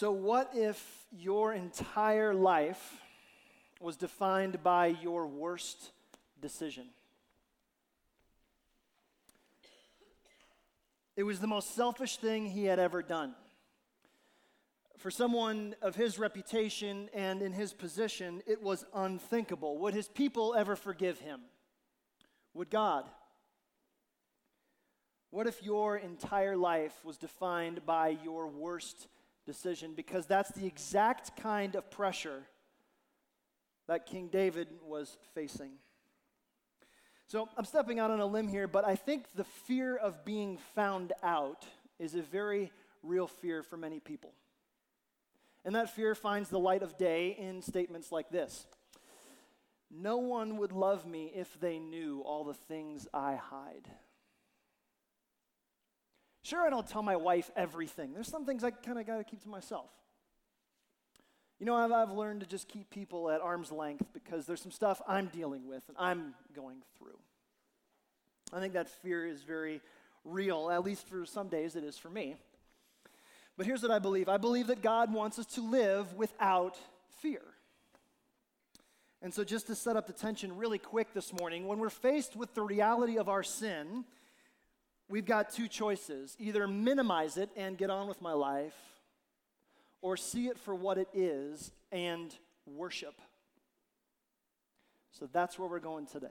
So, what if your entire life was defined by your worst decision? It was the most selfish thing he had ever done. For someone of his reputation and in his position, it was unthinkable. Would his people ever forgive him? Would God? What if your entire life was defined by your worst decision? Because that's the exact kind of pressure that King David was facing. So I'm stepping out on a limb here, but I think the fear of being found out is a very real fear for many people. And that fear finds the light of day in statements like this No one would love me if they knew all the things I hide. Sure, I don't tell my wife everything. There's some things I kind of got to keep to myself. You know, I've, I've learned to just keep people at arm's length because there's some stuff I'm dealing with and I'm going through. I think that fear is very real, at least for some days it is for me. But here's what I believe I believe that God wants us to live without fear. And so, just to set up the tension really quick this morning, when we're faced with the reality of our sin, we've got two choices either minimize it and get on with my life, or see it for what it is and worship. So that's where we're going today.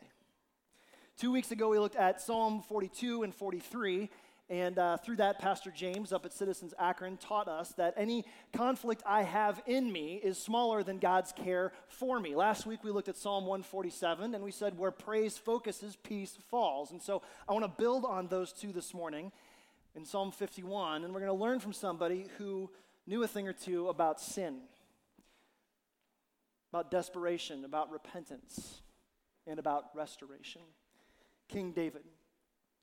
Two weeks ago, we looked at Psalm 42 and 43. And uh, through that, Pastor James up at Citizens Akron taught us that any conflict I have in me is smaller than God's care for me. Last week, we looked at Psalm 147, and we said, Where praise focuses, peace falls. And so I want to build on those two this morning in Psalm 51, and we're going to learn from somebody who knew a thing or two about sin, about desperation, about repentance, and about restoration. King David.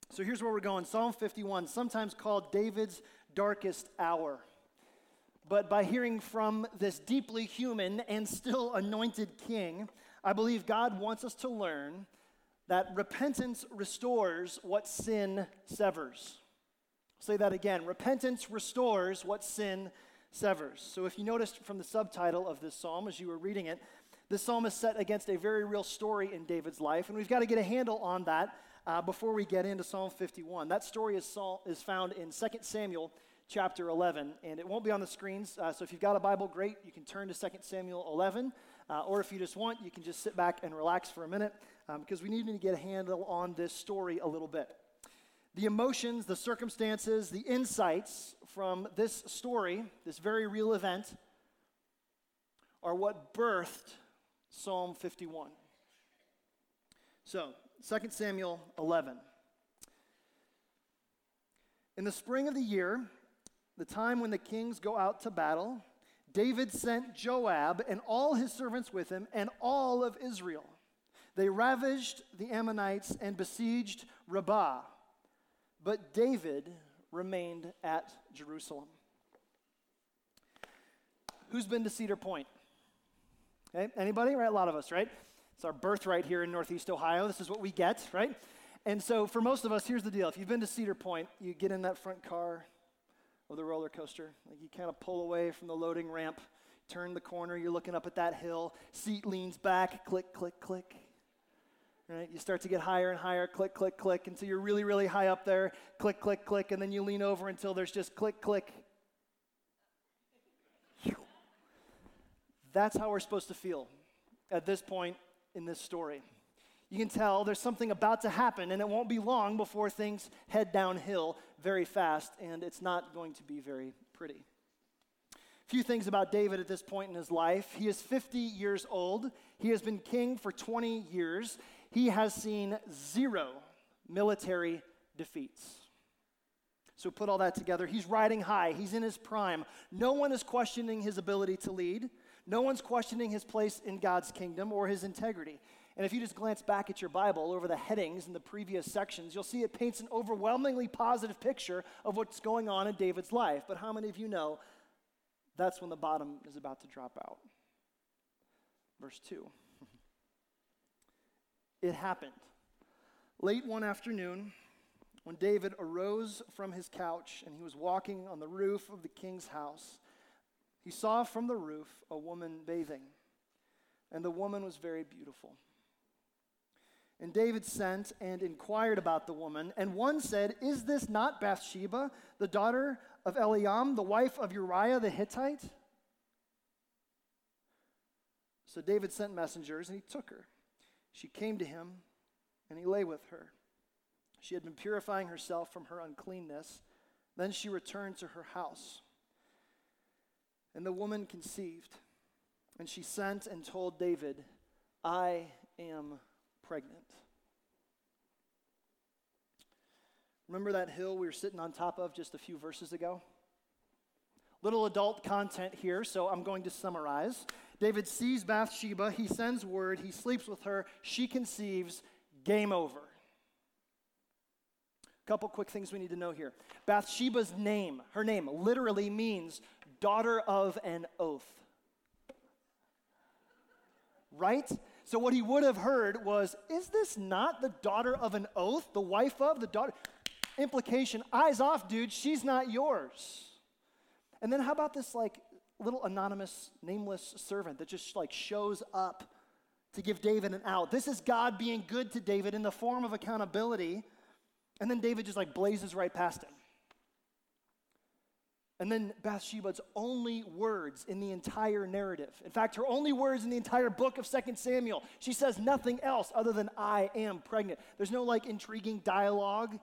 So here's where we're going Psalm 51, sometimes called David's darkest hour. But by hearing from this deeply human and still anointed king, I believe God wants us to learn that repentance restores what sin severs. I'll say that again. Repentance restores what sin severs. So if you noticed from the subtitle of this psalm as you were reading it, this psalm is set against a very real story in David's life, and we've got to get a handle on that uh, before we get into Psalm 51. That story is, is found in 2 Samuel chapter 11, and it won't be on the screens. Uh, so if you've got a Bible, great. You can turn to 2 Samuel 11, uh, or if you just want, you can just sit back and relax for a minute um, because we need to get a handle on this story a little bit. The emotions, the circumstances, the insights from this story, this very real event, are what birthed Psalm 51. So, 2 Samuel 11. In the spring of the year, the time when the kings go out to battle, David sent Joab and all his servants with him and all of Israel. They ravaged the Ammonites and besieged Rabbah, but David remained at Jerusalem. Who's been to Cedar Point? Okay, anybody? Right, a lot of us, right? It's our birthright here in Northeast Ohio. This is what we get, right? And so for most of us, here's the deal. If you've been to Cedar Point, you get in that front car of the roller coaster. Like you kind of pull away from the loading ramp, turn the corner, you're looking up at that hill, seat leans back, click, click, click. Right? You start to get higher and higher, click, click, click, until you're really, really high up there, click, click, click, and then you lean over until there's just click, click. That's how we're supposed to feel at this point in this story. You can tell there's something about to happen, and it won't be long before things head downhill very fast, and it's not going to be very pretty. Few things about David at this point in his life. He is 50 years old. He has been king for 20 years. He has seen zero military defeats. So put all that together. He's riding high, he's in his prime. No one is questioning his ability to lead. No one's questioning his place in God's kingdom or his integrity. And if you just glance back at your Bible over the headings in the previous sections, you'll see it paints an overwhelmingly positive picture of what's going on in David's life. But how many of you know that's when the bottom is about to drop out? Verse 2. It happened. Late one afternoon, when David arose from his couch and he was walking on the roof of the king's house, he saw from the roof a woman bathing, and the woman was very beautiful. And David sent and inquired about the woman, and one said, Is this not Bathsheba, the daughter of Eliam, the wife of Uriah the Hittite? So David sent messengers, and he took her. She came to him, and he lay with her. She had been purifying herself from her uncleanness. Then she returned to her house. And the woman conceived, and she sent and told David, I am pregnant. Remember that hill we were sitting on top of just a few verses ago? Little adult content here, so I'm going to summarize. David sees Bathsheba, he sends word, he sleeps with her, she conceives, game over. A Couple quick things we need to know here. Bathsheba's name, her name literally means daughter of an oath. Right? So what he would have heard was, is this not the daughter of an oath? The wife of the daughter? Implication, eyes off, dude, she's not yours. And then how about this like little anonymous, nameless servant that just like shows up to give David an out? This is God being good to David in the form of accountability. And then David just like blazes right past him. And then Bathsheba's only words in the entire narrative. In fact, her only words in the entire book of 2 Samuel. She says nothing else other than, I am pregnant. There's no like intriguing dialogue,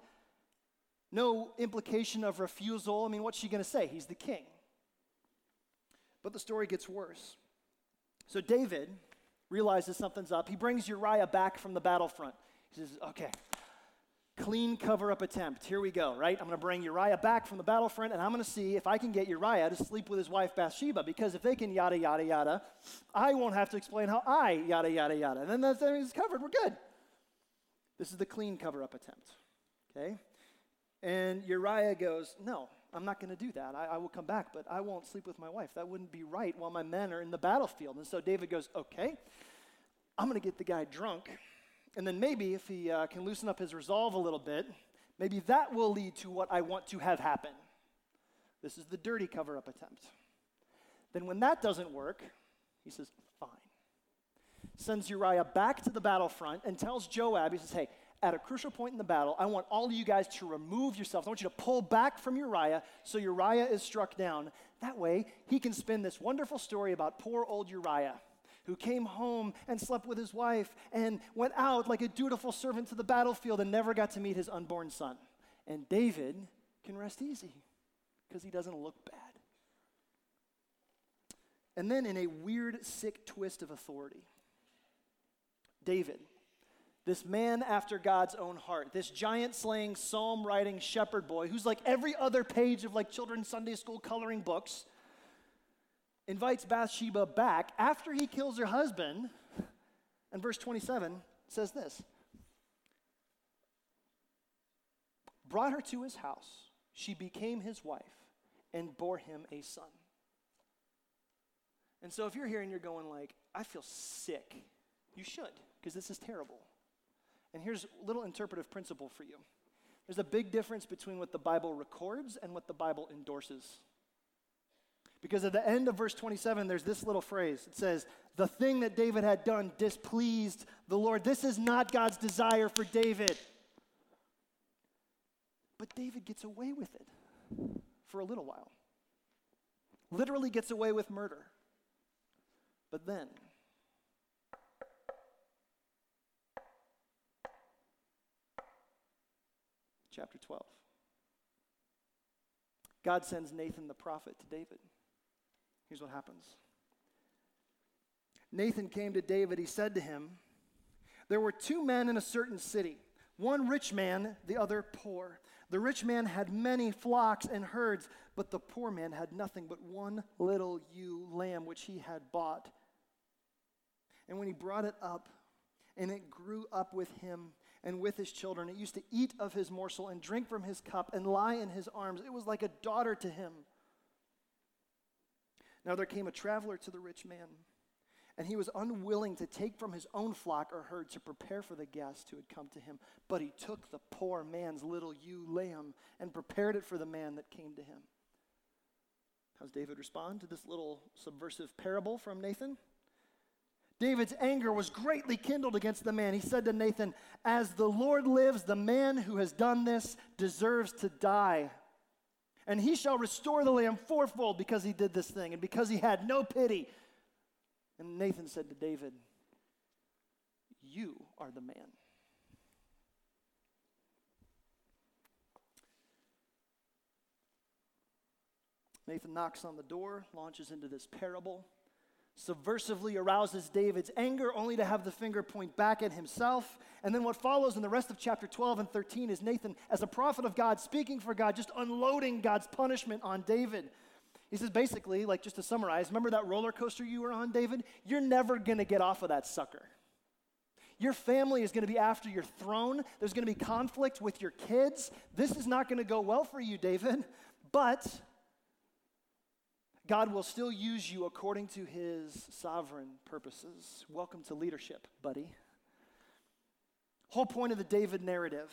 no implication of refusal. I mean, what's she going to say? He's the king. But the story gets worse. So David realizes something's up. He brings Uriah back from the battlefront. He says, Okay, clean cover up attempt. Here we go, right? I'm going to bring Uriah back from the battlefront and I'm going to see if I can get Uriah to sleep with his wife Bathsheba because if they can yada, yada, yada, I won't have to explain how I yada, yada, yada. And then that's everything's covered. We're good. This is the clean cover up attempt, okay? And Uriah goes, No, I'm not going to do that. I, I, will come back, but I won't sleep with my wife. That wouldn't be right while my men are in the battlefield. And so David goes, Okay, I'm going to get the guy drunk and then maybe if he uh, can loosen up his resolve a little bit, maybe that will lead to what I want to have happen. This is the dirty cover up attempt. Then, when that doesn't work, he says, Fine. Sends Uriah back to the battlefront and tells Joab, he says, Hey, at a crucial point in the battle, I want all of you guys to remove yourselves. I want you to pull back from Uriah so Uriah is struck down. That way, he can spin this wonderful story about poor old Uriah who came home and slept with his wife and went out like a dutiful servant to the battlefield and never got to meet his unborn son. And David can rest easy because he doesn't look bad. And then, in a weird, sick twist of authority, David, this man after God's own heart, this giant slaying, psalm writing shepherd boy who's like every other page of like children's Sunday school coloring books, invites Bathsheba back after he kills her husband. And verse 27 says this Brought her to his house, she became his wife, and bore him a son. And so if you're here and you're going like, I feel sick, you should, because this is terrible. And here's a little interpretive principle for you. There's a big difference between what the Bible records and what the Bible endorses. Because at the end of verse 27, there's this little phrase. It says, The thing that David had done displeased the Lord. This is not God's desire for David. But David gets away with it for a little while. Literally gets away with murder. But then, chapter 12. God sends Nathan the prophet to David. Here's what happens Nathan came to David. He said to him, There were two men in a certain city, one rich man, the other poor. The rich man had many flocks and herds, but the poor man had nothing but one little ewe lamb which he had bought. And when he brought it up, and it grew up with him and with his children, it used to eat of his morsel and drink from his cup and lie in his arms. It was like a daughter to him. Now there came a traveler to the rich man, and he was unwilling to take from his own flock or herd to prepare for the guest who had come to him. But he took the poor man's little ewe lamb and prepared it for the man that came to him. How's David respond to this little subversive parable from Nathan? David's anger was greatly kindled against the man. He said to Nathan, As the Lord lives, the man who has done this deserves to die. And he shall restore the lamb fourfold because he did this thing and because he had no pity. And Nathan said to David, You are the man. Nathan knocks on the door, launches into this parable, subversively arouses David's anger, only to have the finger point back at himself. And then what follows in the rest of chapter 12 and 13 is Nathan, as a prophet of God, speaking for God, just unloading God's punishment on David. He says basically, like just to summarize, remember that roller coaster you were on, David? You're never going to get off of that sucker. Your family is going to be after your throne. There's going to be conflict with your kids. This is not going to go well for you, David. But God will still use you according to his sovereign purposes. Welcome to leadership, buddy. Whole point of the David narrative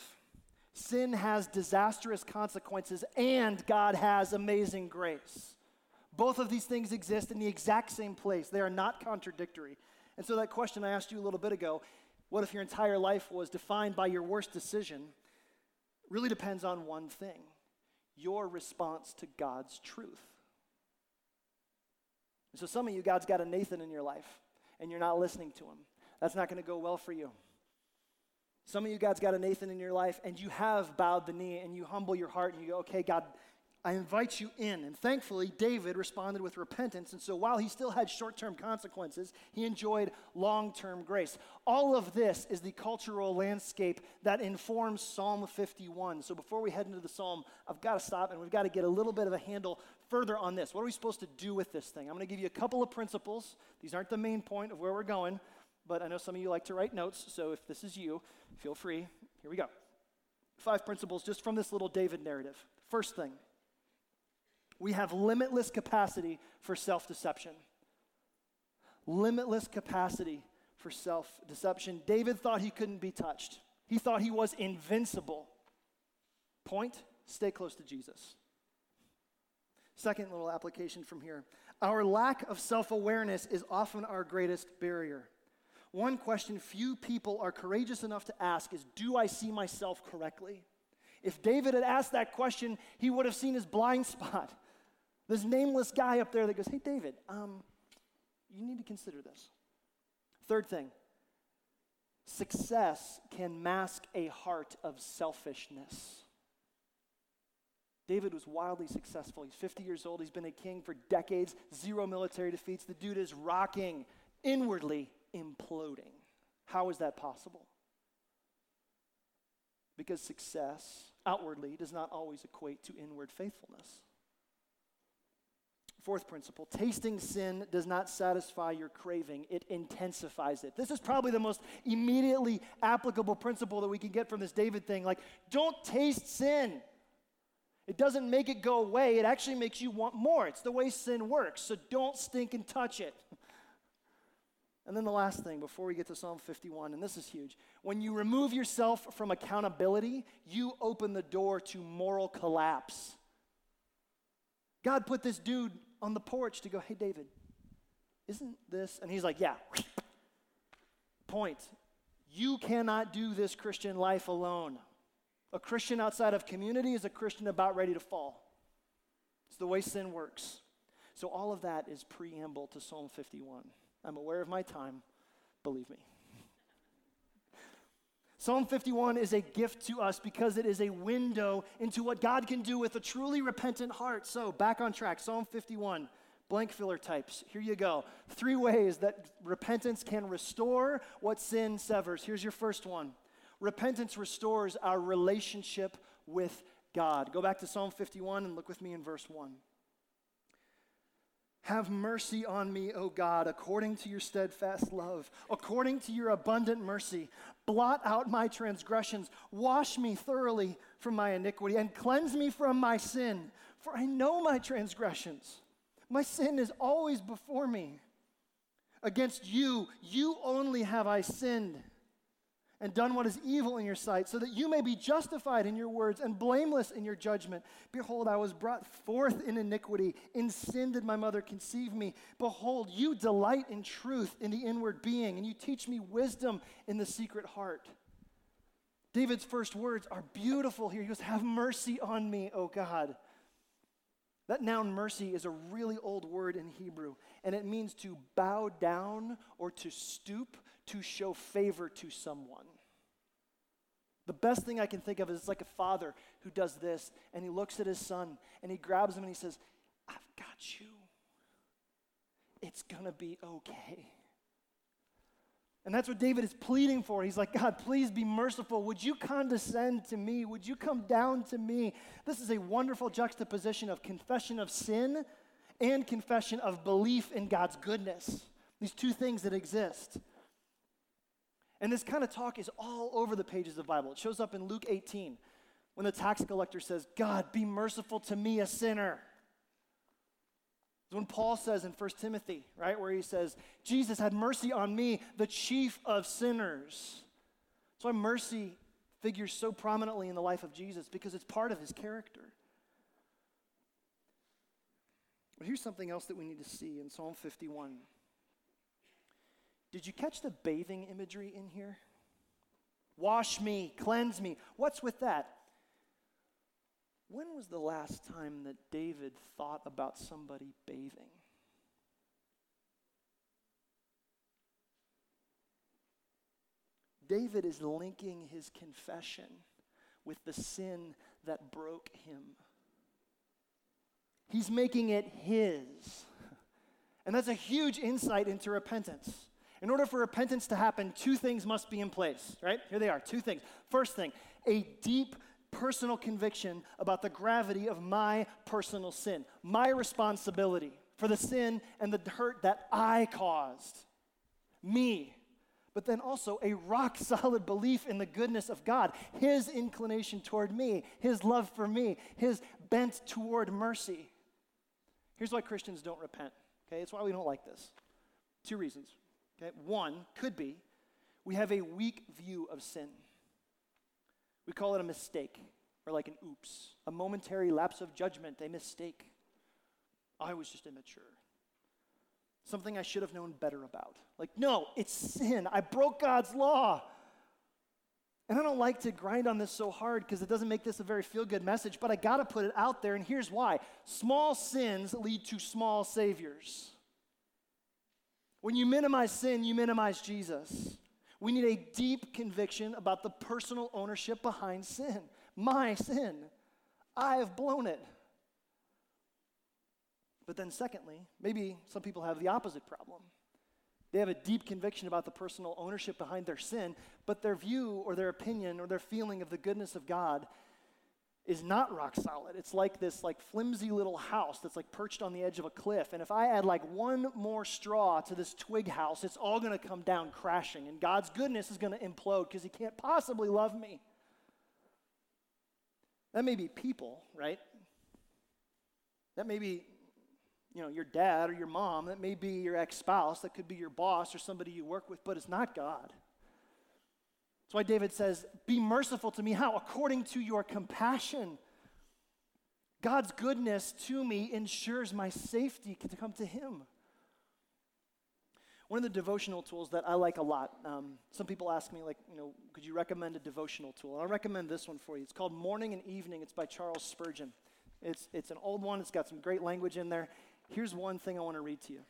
sin has disastrous consequences, and God has amazing grace. Both of these things exist in the exact same place, they are not contradictory. And so, that question I asked you a little bit ago what if your entire life was defined by your worst decision? Really depends on one thing your response to God's truth. And so some of you, God's got a Nathan in your life, and you're not listening to him. That's not going to go well for you. Some of you, God's got a Nathan in your life, and you have bowed the knee, and you humble your heart, and you go, okay, God, I invite you in. And thankfully, David responded with repentance. And so while he still had short term consequences, he enjoyed long term grace. All of this is the cultural landscape that informs Psalm 51. So before we head into the psalm, I've got to stop and we've got to get a little bit of a handle further on this. What are we supposed to do with this thing? I'm going to give you a couple of principles. These aren't the main point of where we're going, but I know some of you like to write notes. So if this is you, feel free. Here we go. Five principles just from this little David narrative. First thing, we have limitless capacity for self deception. Limitless capacity for self deception. David thought he couldn't be touched, he thought he was invincible. Point stay close to Jesus. Second little application from here our lack of self awareness is often our greatest barrier. One question few people are courageous enough to ask is Do I see myself correctly? If David had asked that question, he would have seen his blind spot. This nameless guy up there that goes, Hey, David, um, you need to consider this. Third thing success can mask a heart of selfishness. David was wildly successful. He's 50 years old. He's been a king for decades, zero military defeats. The dude is rocking, inwardly imploding. How is that possible? Because success outwardly does not always equate to inward faithfulness. Fourth principle tasting sin does not satisfy your craving, it intensifies it. This is probably the most immediately applicable principle that we can get from this David thing. Like, don't taste sin. It doesn't make it go away, it actually makes you want more. It's the way sin works. So don't stink and touch it. And then the last thing before we get to Psalm 51, and this is huge. When you remove yourself from accountability, you open the door to moral collapse. God put this dude on the porch to go, hey, David, isn't this? And he's like, yeah. Point. You cannot do this Christian life alone. A Christian outside of community is a Christian about ready to fall. It's the way sin works. So, all of that is preamble to Psalm 51. I'm aware of my time, believe me. Psalm 51 is a gift to us because it is a window into what God can do with a truly repentant heart. So, back on track, Psalm 51, blank filler types. Here you go. Three ways that repentance can restore what sin severs. Here's your first one repentance restores our relationship with God. Go back to Psalm 51 and look with me in verse 1. Have mercy on me, O God, according to your steadfast love, according to your abundant mercy. Blot out my transgressions, wash me thoroughly from my iniquity, and cleanse me from my sin. For I know my transgressions. My sin is always before me. Against you, you only have I sinned and done what is evil in your sight, so that you may be justified in your words and blameless in your judgment. Behold, I was brought forth in iniquity. In sin did my mother conceive me. Behold, you delight in truth in the inward being, and you teach me wisdom in the secret heart. David's first words are beautiful here. He goes, Have mercy on me, O God. That noun mercy is a really old word in Hebrew, and it means to bow down or to stoop to show favor to someone. The best thing I can think of is it's like a father who does this, and he looks at his son, and he grabs him and he says, I've got you. It's going to be okay. And that's what David is pleading for. He's like, God, please be merciful. Would you condescend to me? Would you come down to me? This is a wonderful juxtaposition of confession of sin and confession of belief in God's goodness. These two things that exist. And this kind of talk is all over the pages of the Bible. It shows up in Luke 18 when the tax collector says, God, be merciful to me, a sinner. It's when Paul says in 1 Timothy, right, where he says, Jesus had mercy on me, the chief of sinners. That's why mercy figures so prominently in the life of Jesus, because it's part of his character. But here's something else that we need to see in Psalm 51. Did you catch the bathing imagery in here? Wash me, cleanse me. What's with that? When was the last time that David thought about somebody bathing? David is linking his confession with the sin that broke him. He's making it his. And that's a huge insight into repentance. In order for repentance to happen, two things must be in place, right? Here they are two things. First thing, a deep personal conviction about the gravity of my personal sin, my responsibility for the sin and the hurt that I caused. Me. But then also a rock solid belief in the goodness of God, His inclination toward me, His love for me, His bent toward mercy. Here's why Christians don't repent, okay? It's why we don't like this. Two reasons. Okay? One could be we have a weak view of sin. We call it a mistake or like an oops, a momentary lapse of judgment, a mistake. I was just immature. Something I should have known better about. Like, no, it's sin. I broke God's law. And I don't like to grind on this so hard because it doesn't make this a very feel good message, but I got to put it out there, and here's why. Small sins lead to small saviors. When you minimize sin, you minimize Jesus. We need a deep conviction about the personal ownership behind sin. My sin. I have blown it. But then, secondly, maybe some people have the opposite problem. They have a deep conviction about the personal ownership behind their sin, but their view or their opinion or their feeling of the goodness of God is not rock solid. It's like this like flimsy little house that's like perched on the edge of a cliff. And if I add like one more straw to this twig house, it's all going to come down crashing and God's goodness is going to implode because he can't possibly love me. That may be people, right? That may be you know, your dad or your mom, that may be your ex-spouse, that could be your boss or somebody you work with, but it's not God. That's why David says, Be merciful to me. How? According to your compassion. God's goodness to me ensures my safety to come to Him. One of the devotional tools that I like a lot, um, some people ask me, like, you know, could you recommend a devotional tool? And I recommend this one for you. It's called Morning and Evening. It's by Charles Spurgeon. It's, it's an old one, it's got some great language in there. Here's one thing I want to read to you.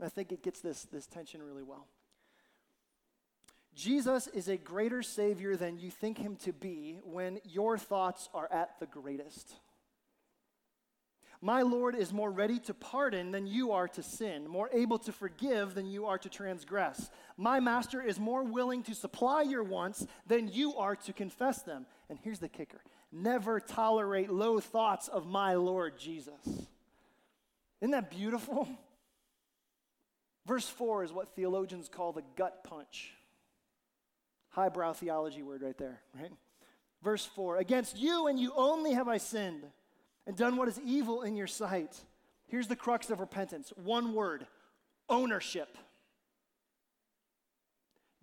I think it gets this, this tension really well. Jesus is a greater Savior than you think him to be when your thoughts are at the greatest. My Lord is more ready to pardon than you are to sin, more able to forgive than you are to transgress. My Master is more willing to supply your wants than you are to confess them. And here's the kicker never tolerate low thoughts of my Lord Jesus. Isn't that beautiful? Verse 4 is what theologians call the gut punch. Highbrow theology word right there, right? Verse 4 Against you and you only have I sinned and done what is evil in your sight. Here's the crux of repentance one word ownership.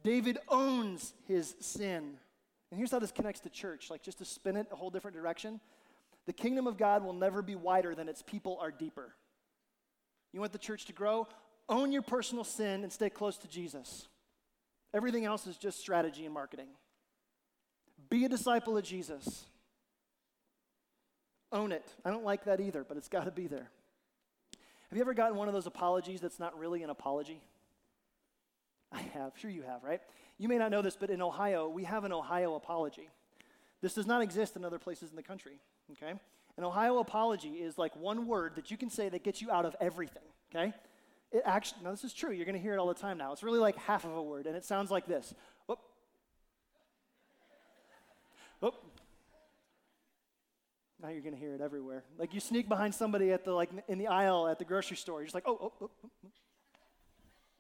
David owns his sin. And here's how this connects to church, like just to spin it a whole different direction. The kingdom of God will never be wider than its people are deeper. You want the church to grow? Own your personal sin and stay close to Jesus. Everything else is just strategy and marketing. Be a disciple of Jesus. Own it. I don't like that either, but it's got to be there. Have you ever gotten one of those apologies that's not really an apology? I have. Sure, you have, right? You may not know this, but in Ohio, we have an Ohio apology. This does not exist in other places in the country, okay? An Ohio apology is like one word that you can say that gets you out of everything, okay? It actually, now this is true, you're gonna hear it all the time now. It's really like half of a word, and it sounds like this. Whoop. Whoop. Now you're gonna hear it everywhere. Like you sneak behind somebody at the like in the aisle at the grocery store. You're just like, oh, oh, oh, oh. oh.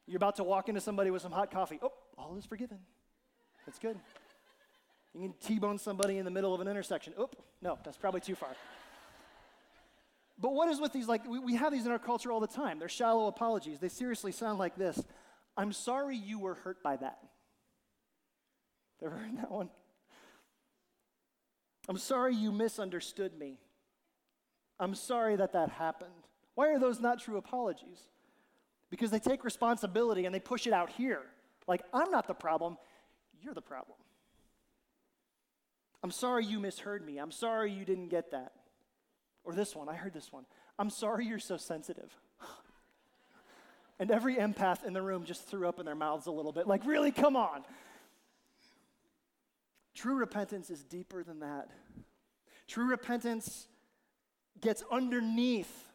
You're about to walk into somebody with some hot coffee. Oh, all is forgiven. That's good. You can T-bone somebody in the middle of an intersection. Oop, no, that's probably too far. But what is with these? Like, we, we have these in our culture all the time. They're shallow apologies. They seriously sound like this I'm sorry you were hurt by that. Ever heard that one? I'm sorry you misunderstood me. I'm sorry that that happened. Why are those not true apologies? Because they take responsibility and they push it out here. Like, I'm not the problem, you're the problem. I'm sorry you misheard me. I'm sorry you didn't get that. Or this one, I heard this one. I'm sorry you're so sensitive. and every empath in the room just threw up in their mouths a little bit. Like, really, come on. True repentance is deeper than that. True repentance gets underneath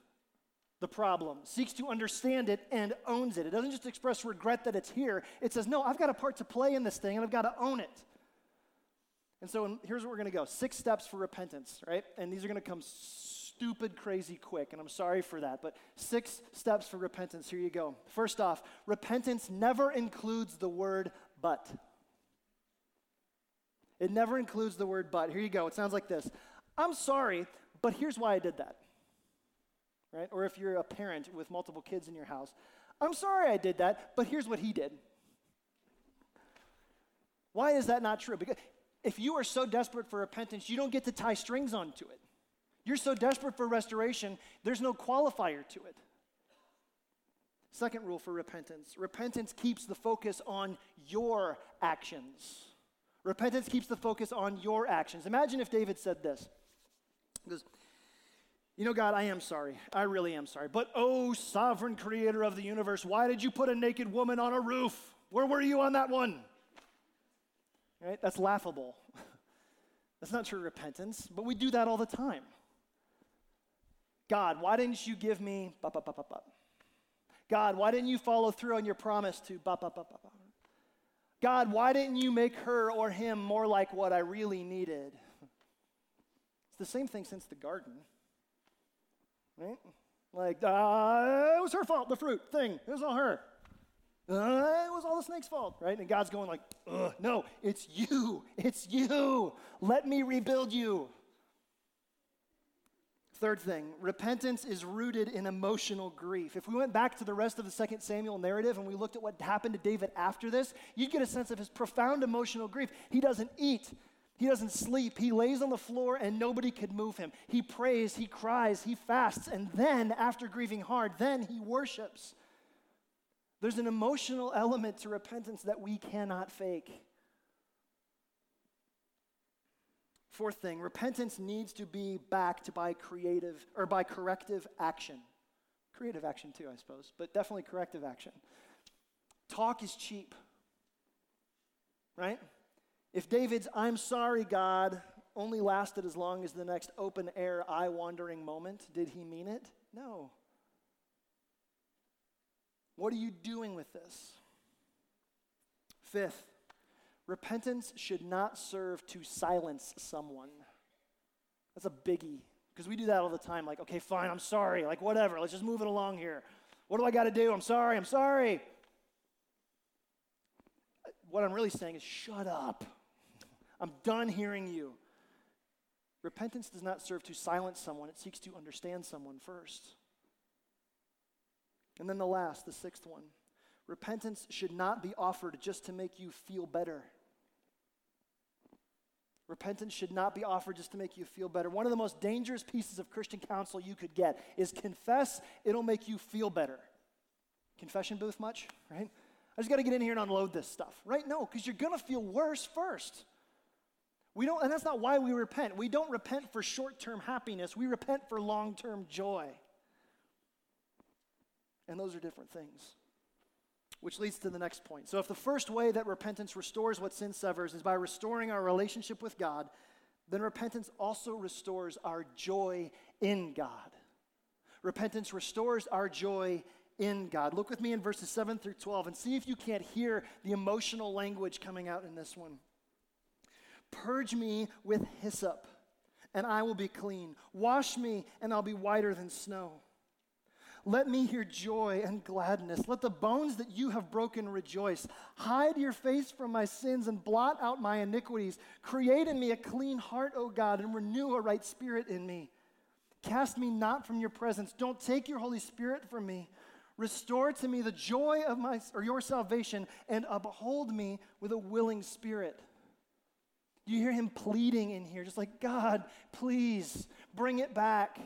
the problem, seeks to understand it, and owns it. It doesn't just express regret that it's here, it says, No, I've got a part to play in this thing, and I've got to own it. And so here's where we're going to go six steps for repentance, right? And these are going to come stupid, crazy quick, and I'm sorry for that, but six steps for repentance. Here you go. First off, repentance never includes the word but. It never includes the word but. Here you go. It sounds like this I'm sorry, but here's why I did that right? Or if you're a parent with multiple kids in your house, I'm sorry I did that, but here's what he did. Why is that not true? Because if you are so desperate for repentance, you don't get to tie strings onto it. You're so desperate for restoration, there's no qualifier to it. Second rule for repentance repentance keeps the focus on your actions. Repentance keeps the focus on your actions. Imagine if David said this. He goes, you know, God, I am sorry. I really am sorry. But, oh, sovereign creator of the universe, why did you put a naked woman on a roof? Where were you on that one? Right? That's laughable. That's not true repentance, but we do that all the time. God, why didn't you give me. God, why didn't you follow through on your promise to. God, why didn't you make her or him more like what I really needed? It's the same thing since the garden. Right? Like, uh, it was her fault, the fruit thing. It was all her. Uh, it was all the snake's fault, right? And God's going like, no, it's you. It's you. Let me rebuild you. Third thing, repentance is rooted in emotional grief. If we went back to the rest of the Second Samuel narrative and we looked at what happened to David after this, you'd get a sense of his profound emotional grief. He doesn't eat, he doesn't sleep. He lays on the floor and nobody could move him. He prays, he cries, he fasts, and then, after grieving hard, then he worships. There's an emotional element to repentance that we cannot fake. Fourth thing, repentance needs to be backed by creative or by corrective action. Creative action too, I suppose, but definitely corrective action. Talk is cheap. Right? If David's I'm sorry, God, only lasted as long as the next open air, eye wandering moment, did he mean it? No. What are you doing with this? Fifth, repentance should not serve to silence someone. That's a biggie because we do that all the time. Like, okay, fine, I'm sorry. Like, whatever, let's just move it along here. What do I got to do? I'm sorry, I'm sorry. What I'm really saying is, shut up. I'm done hearing you. Repentance does not serve to silence someone, it seeks to understand someone first. And then the last, the sixth one Repentance should not be offered just to make you feel better. Repentance should not be offered just to make you feel better. One of the most dangerous pieces of Christian counsel you could get is confess, it'll make you feel better. Confession booth much, right? I just got to get in here and unload this stuff, right? No, because you're going to feel worse first. We don't, and that's not why we repent. We don't repent for short term happiness, we repent for long term joy. And those are different things. Which leads to the next point. So, if the first way that repentance restores what sin severs is by restoring our relationship with God, then repentance also restores our joy in God. Repentance restores our joy in God. Look with me in verses 7 through 12 and see if you can't hear the emotional language coming out in this one. Purge me with hyssop, and I will be clean. Wash me, and I'll be whiter than snow. Let me hear joy and gladness. Let the bones that you have broken rejoice. Hide your face from my sins and blot out my iniquities. Create in me a clean heart, O God, and renew a right spirit in me. Cast me not from your presence. Don't take your Holy Spirit from me. Restore to me the joy of my or your salvation and uphold me with a willing spirit. You hear him pleading in here, just like, God, please bring it back.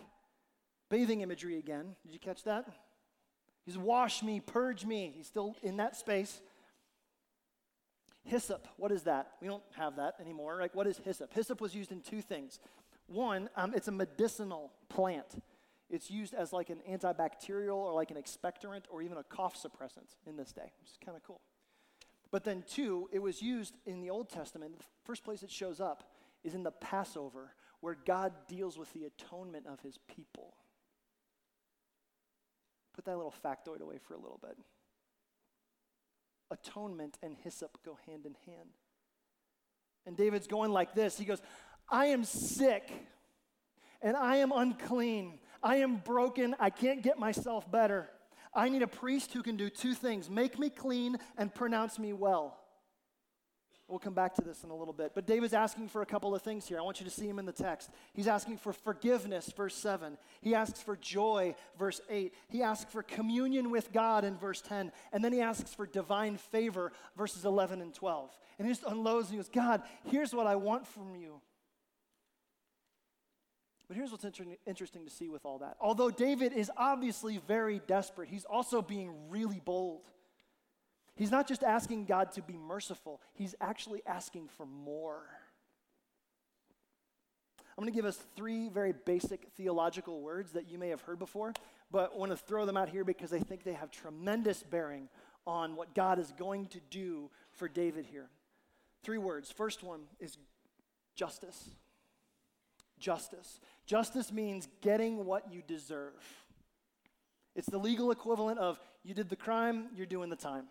Bathing imagery again. Did you catch that? He's wash me, purge me. He's still in that space. Hyssop, what is that? We don't have that anymore. Like, what is hyssop? Hyssop was used in two things. One, um, it's a medicinal plant. It's used as like an antibacterial or like an expectorant or even a cough suppressant in this day, which is kind of cool. But then, two, it was used in the Old Testament. The first place it shows up is in the Passover, where God deals with the atonement of his people. Put that little factoid away for a little bit. Atonement and hyssop go hand in hand. And David's going like this He goes, I am sick and I am unclean. I am broken. I can't get myself better. I need a priest who can do two things make me clean and pronounce me well. We'll come back to this in a little bit. But David's asking for a couple of things here. I want you to see him in the text. He's asking for forgiveness, verse 7. He asks for joy, verse 8. He asks for communion with God in verse 10. And then he asks for divine favor, verses 11 and 12. And he just unloads and he goes, God, here's what I want from you. But here's what's inter- interesting to see with all that. Although David is obviously very desperate, he's also being really bold. He's not just asking God to be merciful, he's actually asking for more. I'm going to give us three very basic theological words that you may have heard before, but I want to throw them out here because I think they have tremendous bearing on what God is going to do for David here. Three words. First one is justice. Justice. Justice means getting what you deserve. It's the legal equivalent of you did the crime, you're doing the time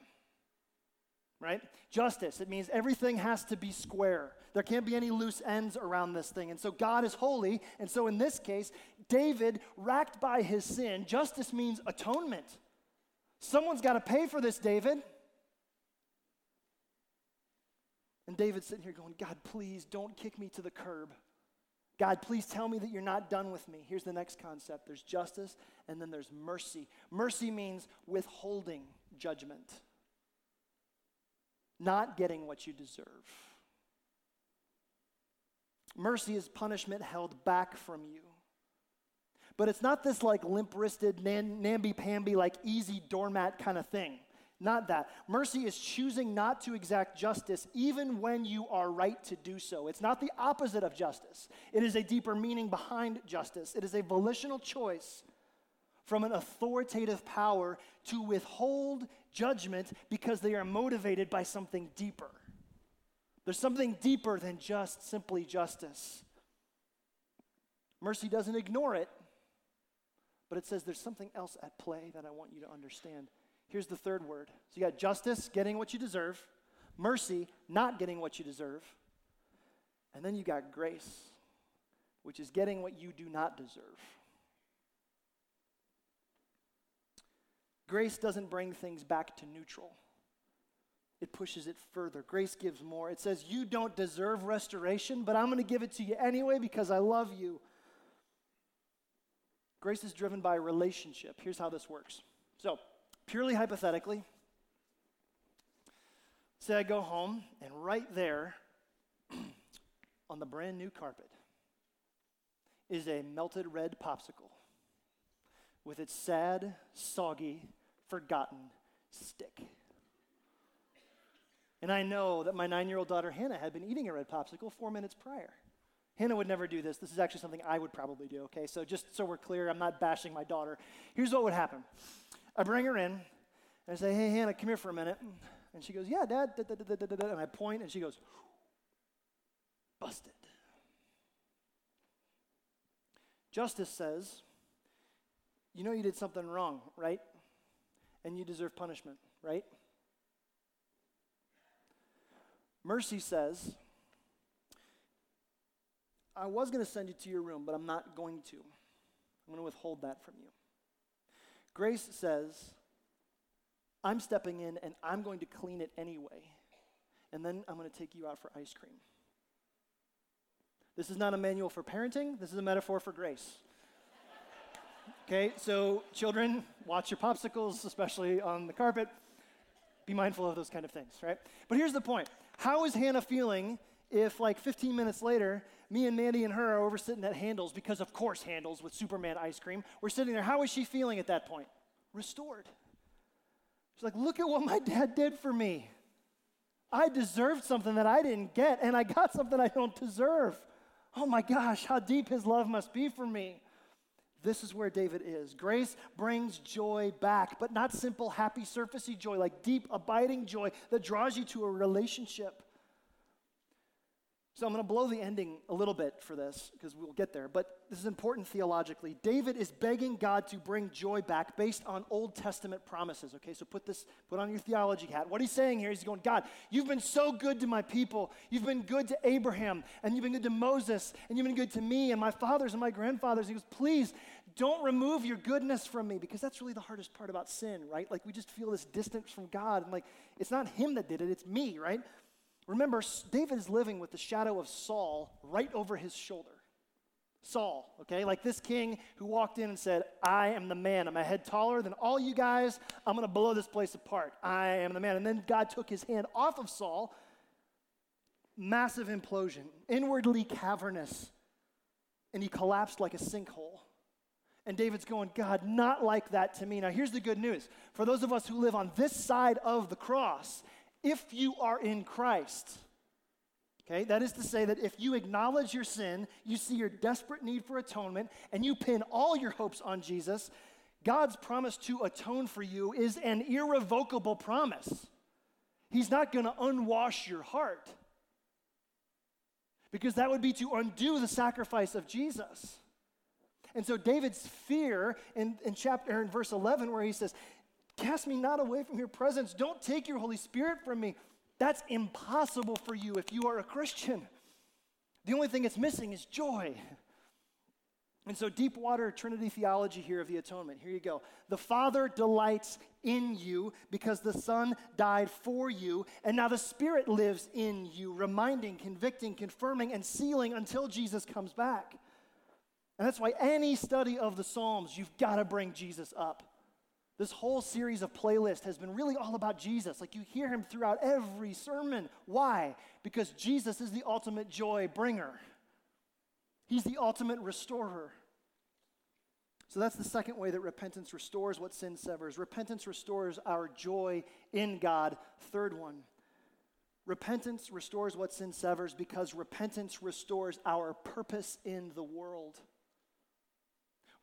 right? Justice, it means everything has to be square. There can't be any loose ends around this thing. And so God is holy. And so in this case, David, racked by his sin, justice means atonement. Someone's got to pay for this, David. And David's sitting here going, God, please don't kick me to the curb. God, please tell me that you're not done with me. Here's the next concept there's justice, and then there's mercy. Mercy means withholding judgment not getting what you deserve. Mercy is punishment held back from you. But it's not this like limp wristed, namby pamby, like easy doormat kind of thing. Not that. Mercy is choosing not to exact justice even when you are right to do so. It's not the opposite of justice, it is a deeper meaning behind justice. It is a volitional choice from an authoritative power to withhold judgment because they are motivated by something deeper. There's something deeper than just simply justice. Mercy doesn't ignore it, but it says there's something else at play that I want you to understand. Here's the third word. So you got justice, getting what you deserve, mercy, not getting what you deserve, and then you got grace, which is getting what you do not deserve. Grace doesn't bring things back to neutral, it pushes it further. Grace gives more. It says, You don't deserve restoration, but I'm going to give it to you anyway because I love you. Grace is driven by relationship. Here's how this works. So, purely hypothetically, Say I go home, and right there on the brand new carpet is a melted red popsicle with its sad, soggy, forgotten stick. And I know that my nine year old daughter Hannah had been eating a red popsicle four minutes prior. Hannah would never do this. This is actually something I would probably do, okay? So just so we're clear, I'm not bashing my daughter. Here's what would happen I bring her in, and I say, Hey, Hannah, come here for a minute. And she goes, Yeah, Dad. And I point, and she goes, Busted. Justice says, You know you did something wrong, right? And you deserve punishment, right? Mercy says, I was going to send you to your room, but I'm not going to. I'm going to withhold that from you. Grace says, I'm stepping in and I'm going to clean it anyway. And then I'm going to take you out for ice cream. This is not a manual for parenting, this is a metaphor for grace. Okay, so children, watch your popsicles, especially on the carpet. Be mindful of those kind of things, right? But here's the point How is Hannah feeling if, like 15 minutes later, me and Mandy and her are over sitting at Handel's, because of course, Handel's with Superman ice cream. We're sitting there. How is she feeling at that point? Restored. She's like, look at what my dad did for me. I deserved something that I didn't get, and I got something I don't deserve. Oh my gosh, how deep his love must be for me. This is where David is. Grace brings joy back, but not simple, happy, surfacey joy, like deep, abiding joy that draws you to a relationship. So I'm going to blow the ending a little bit for this because we'll get there, but this is important theologically. David is begging God to bring joy back based on Old Testament promises. Okay, so put this, put on your theology hat. What he's saying here is he's going, God, you've been so good to my people. You've been good to Abraham, and you've been good to Moses, and you've been good to me and my fathers and my grandfathers. He goes, please don't remove your goodness from me because that's really the hardest part about sin, right? Like we just feel this distance from God, and like it's not him that did it, it's me, right? Remember, David is living with the shadow of Saul right over his shoulder. Saul, okay? Like this king who walked in and said, I am the man. I'm a head taller than all you guys. I'm going to blow this place apart. I am the man. And then God took his hand off of Saul. Massive implosion, inwardly cavernous. And he collapsed like a sinkhole. And David's going, God, not like that to me. Now, here's the good news. For those of us who live on this side of the cross, if you are in Christ. Okay, that is to say that if you acknowledge your sin, you see your desperate need for atonement, and you pin all your hopes on Jesus, God's promise to atone for you is an irrevocable promise. He's not going to unwash your heart because that would be to undo the sacrifice of Jesus. And so David's fear in, in chapter in verse 11, where he says, Cast me not away from your presence. Don't take your Holy Spirit from me. That's impossible for you if you are a Christian. The only thing it's missing is joy. And so, deep water Trinity theology here of the atonement. Here you go. The Father delights in you because the Son died for you, and now the Spirit lives in you, reminding, convicting, confirming, and sealing until Jesus comes back. And that's why any study of the Psalms, you've got to bring Jesus up. This whole series of playlist has been really all about Jesus. Like you hear him throughout every sermon. Why? Because Jesus is the ultimate joy bringer. He's the ultimate restorer. So that's the second way that repentance restores what sin severs. Repentance restores our joy in God. Third one. Repentance restores what sin severs because repentance restores our purpose in the world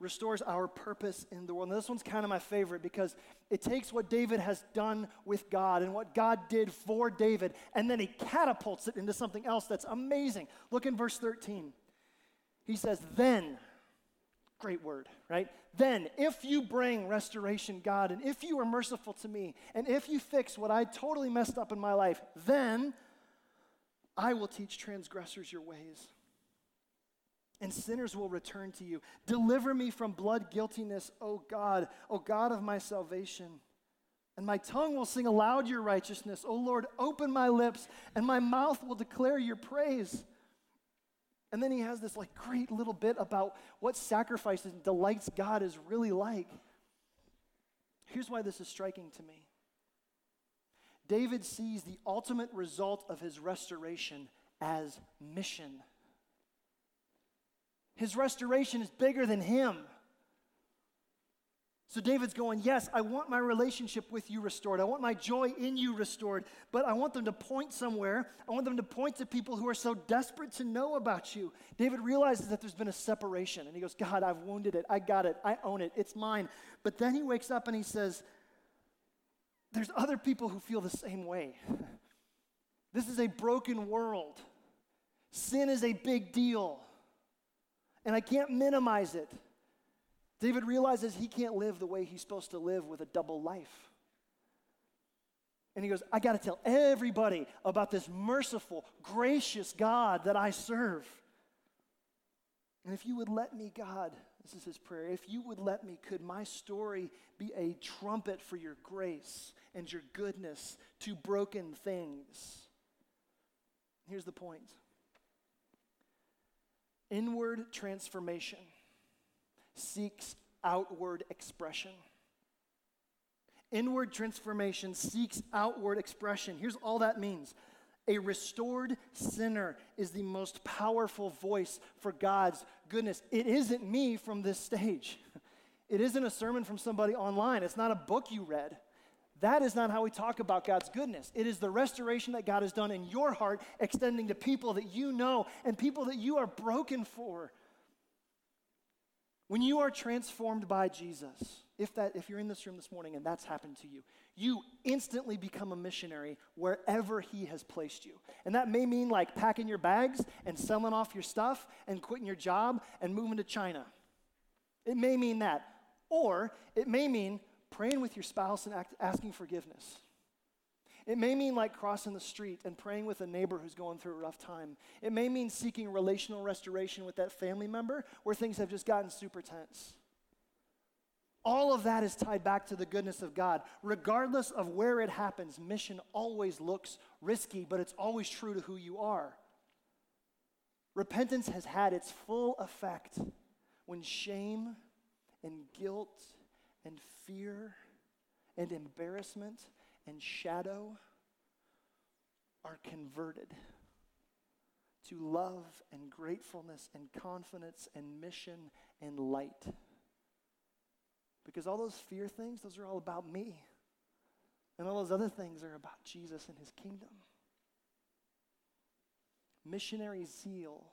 restores our purpose in the world. And this one's kind of my favorite because it takes what David has done with God and what God did for David, and then he catapults it into something else that's amazing. Look in verse 13. He says, Then, great word, right? Then, if you bring restoration, God, and if you are merciful to me, and if you fix what I totally messed up in my life, then I will teach transgressors your ways and sinners will return to you. Deliver me from blood guiltiness, O God, O God of my salvation. And my tongue will sing aloud your righteousness. O Lord, open my lips, and my mouth will declare your praise. And then he has this like great little bit about what sacrifices and delights God is really like. Here's why this is striking to me. David sees the ultimate result of his restoration as mission. His restoration is bigger than him. So David's going, Yes, I want my relationship with you restored. I want my joy in you restored, but I want them to point somewhere. I want them to point to people who are so desperate to know about you. David realizes that there's been a separation, and he goes, God, I've wounded it. I got it. I own it. It's mine. But then he wakes up and he says, There's other people who feel the same way. This is a broken world. Sin is a big deal, and I can't minimize it. David realizes he can't live the way he's supposed to live with a double life. And he goes, I got to tell everybody about this merciful, gracious God that I serve. And if you would let me, God, this is his prayer, if you would let me, could my story be a trumpet for your grace and your goodness to broken things? Here's the point inward transformation seeks outward expression. Inward transformation seeks outward expression. Here's all that means a restored sinner is the most powerful voice for God's goodness. It isn't me from this stage. It isn't a sermon from somebody online. It's not a book you read. That is not how we talk about God's goodness. It is the restoration that God has done in your heart, extending to people that you know and people that you are broken for. When you are transformed by Jesus, if, that, if you're in this room this morning and that's happened to you, you instantly become a missionary wherever He has placed you. And that may mean like packing your bags and selling off your stuff and quitting your job and moving to China. It may mean that. Or it may mean praying with your spouse and act, asking forgiveness. It may mean like crossing the street and praying with a neighbor who's going through a rough time. It may mean seeking relational restoration with that family member where things have just gotten super tense. All of that is tied back to the goodness of God. Regardless of where it happens, mission always looks risky, but it's always true to who you are. Repentance has had its full effect when shame and guilt and fear and embarrassment and shadow are converted to love and gratefulness and confidence and mission and light. Because all those fear things, those are all about me. And all those other things are about Jesus and his kingdom. Missionary zeal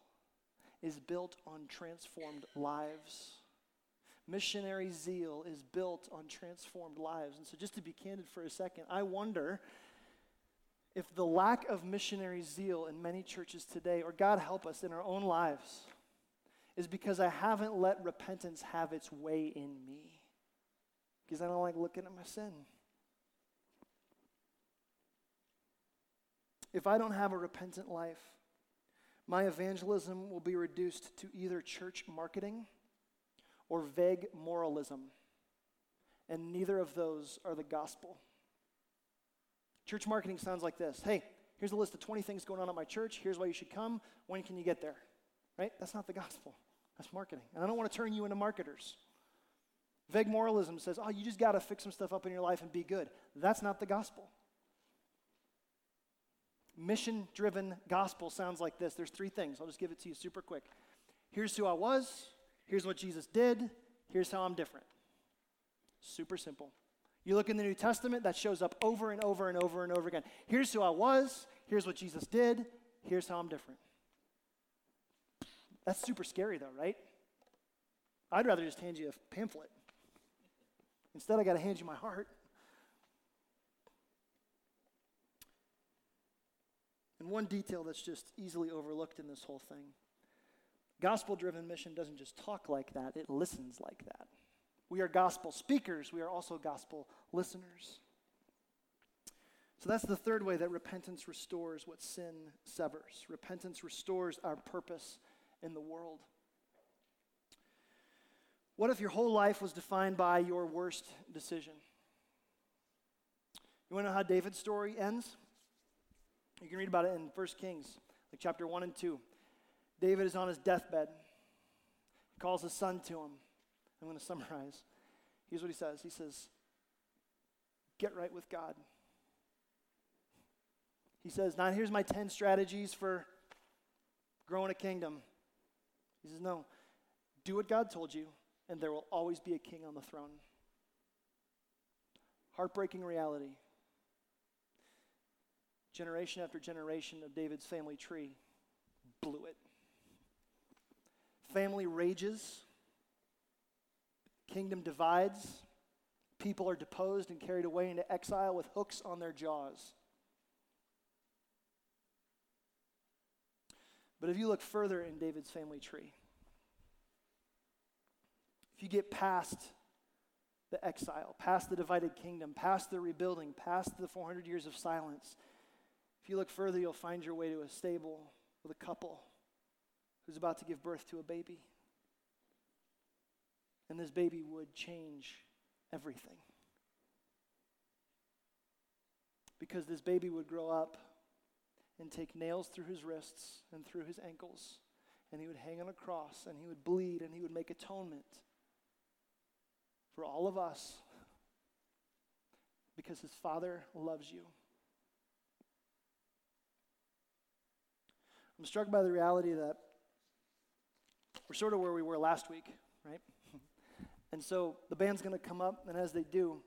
is built on transformed lives. Missionary zeal is built on transformed lives. And so, just to be candid for a second, I wonder if the lack of missionary zeal in many churches today, or God help us in our own lives, is because I haven't let repentance have its way in me. Because I don't like looking at my sin. If I don't have a repentant life, my evangelism will be reduced to either church marketing or vague moralism. And neither of those are the gospel. Church marketing sounds like this Hey, here's a list of 20 things going on at my church. Here's why you should come. When can you get there? Right? That's not the gospel. That's marketing. And I don't want to turn you into marketers. Vague moralism says, oh, you just got to fix some stuff up in your life and be good. That's not the gospel. Mission driven gospel sounds like this. There's three things. I'll just give it to you super quick. Here's who I was, Here's what Jesus did. Here's how I'm different. Super simple. You look in the New Testament, that shows up over and over and over and over again. Here's who I was. Here's what Jesus did. Here's how I'm different. That's super scary, though, right? I'd rather just hand you a pamphlet. Instead, I got to hand you my heart. And one detail that's just easily overlooked in this whole thing Gospel driven mission doesn't just talk like that, it listens like that. We are gospel speakers, we are also gospel listeners. So that's the third way that repentance restores what sin severs. Repentance restores our purpose in the world. What if your whole life was defined by your worst decision? You want to know how David's story ends? You can read about it in 1 Kings, like chapter 1 and 2. David is on his deathbed. He calls his son to him. I'm going to summarize. Here's what he says He says, Get right with God. He says, Not here's my 10 strategies for growing a kingdom. He says, No, do what God told you, and there will always be a king on the throne. Heartbreaking reality. Generation after generation of David's family tree blew it. Family rages, kingdom divides, people are deposed and carried away into exile with hooks on their jaws. But if you look further in David's family tree, if you get past the exile, past the divided kingdom, past the rebuilding, past the 400 years of silence, if you look further, you'll find your way to a stable with a couple who's about to give birth to a baby. And this baby would change everything. Because this baby would grow up and take nails through his wrists and through his ankles, and he would hang on a cross, and he would bleed, and he would make atonement for all of us because his Father loves you. I'm struck by the reality that we're sort of where we were last week, right? and so the band's going to come up, and as they do,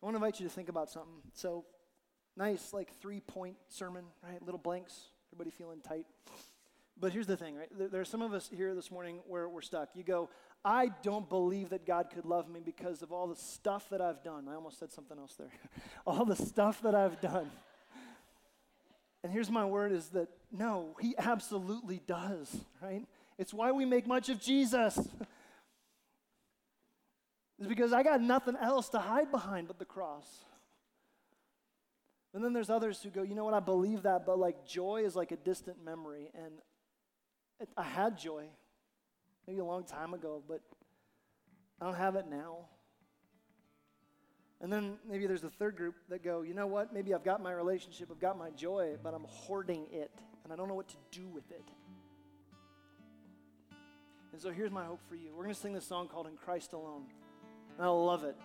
I want to invite you to think about something. So, nice, like three point sermon, right? Little blanks, everybody feeling tight. But here's the thing, right? There are some of us here this morning where we're stuck. You go, I don't believe that God could love me because of all the stuff that I've done. I almost said something else there. all the stuff that I've done. And here's my word is that no, he absolutely does, right? It's why we make much of Jesus. it's because I got nothing else to hide behind but the cross. And then there's others who go, you know what, I believe that, but like joy is like a distant memory. And it, I had joy maybe a long time ago, but I don't have it now. And then maybe there's a third group that go, you know what? Maybe I've got my relationship, I've got my joy, but I'm hoarding it, and I don't know what to do with it. And so here's my hope for you. We're going to sing this song called In Christ Alone. And I love it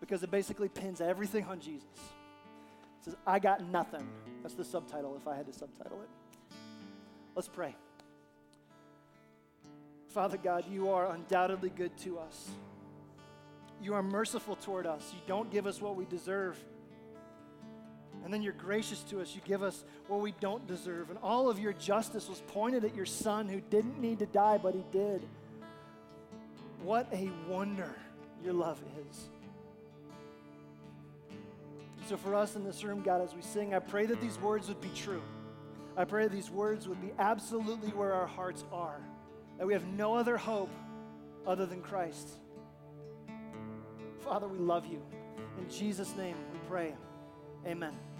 because it basically pins everything on Jesus. It says, I got nothing. That's the subtitle if I had to subtitle it. Let's pray. Father God, you are undoubtedly good to us. You are merciful toward us. You don't give us what we deserve. And then you're gracious to us. You give us what we don't deserve. And all of your justice was pointed at your son who didn't need to die, but he did. What a wonder your love is. So, for us in this room, God, as we sing, I pray that these words would be true. I pray these words would be absolutely where our hearts are that we have no other hope other than Christ. Father, we love you. In Jesus' name we pray. Amen.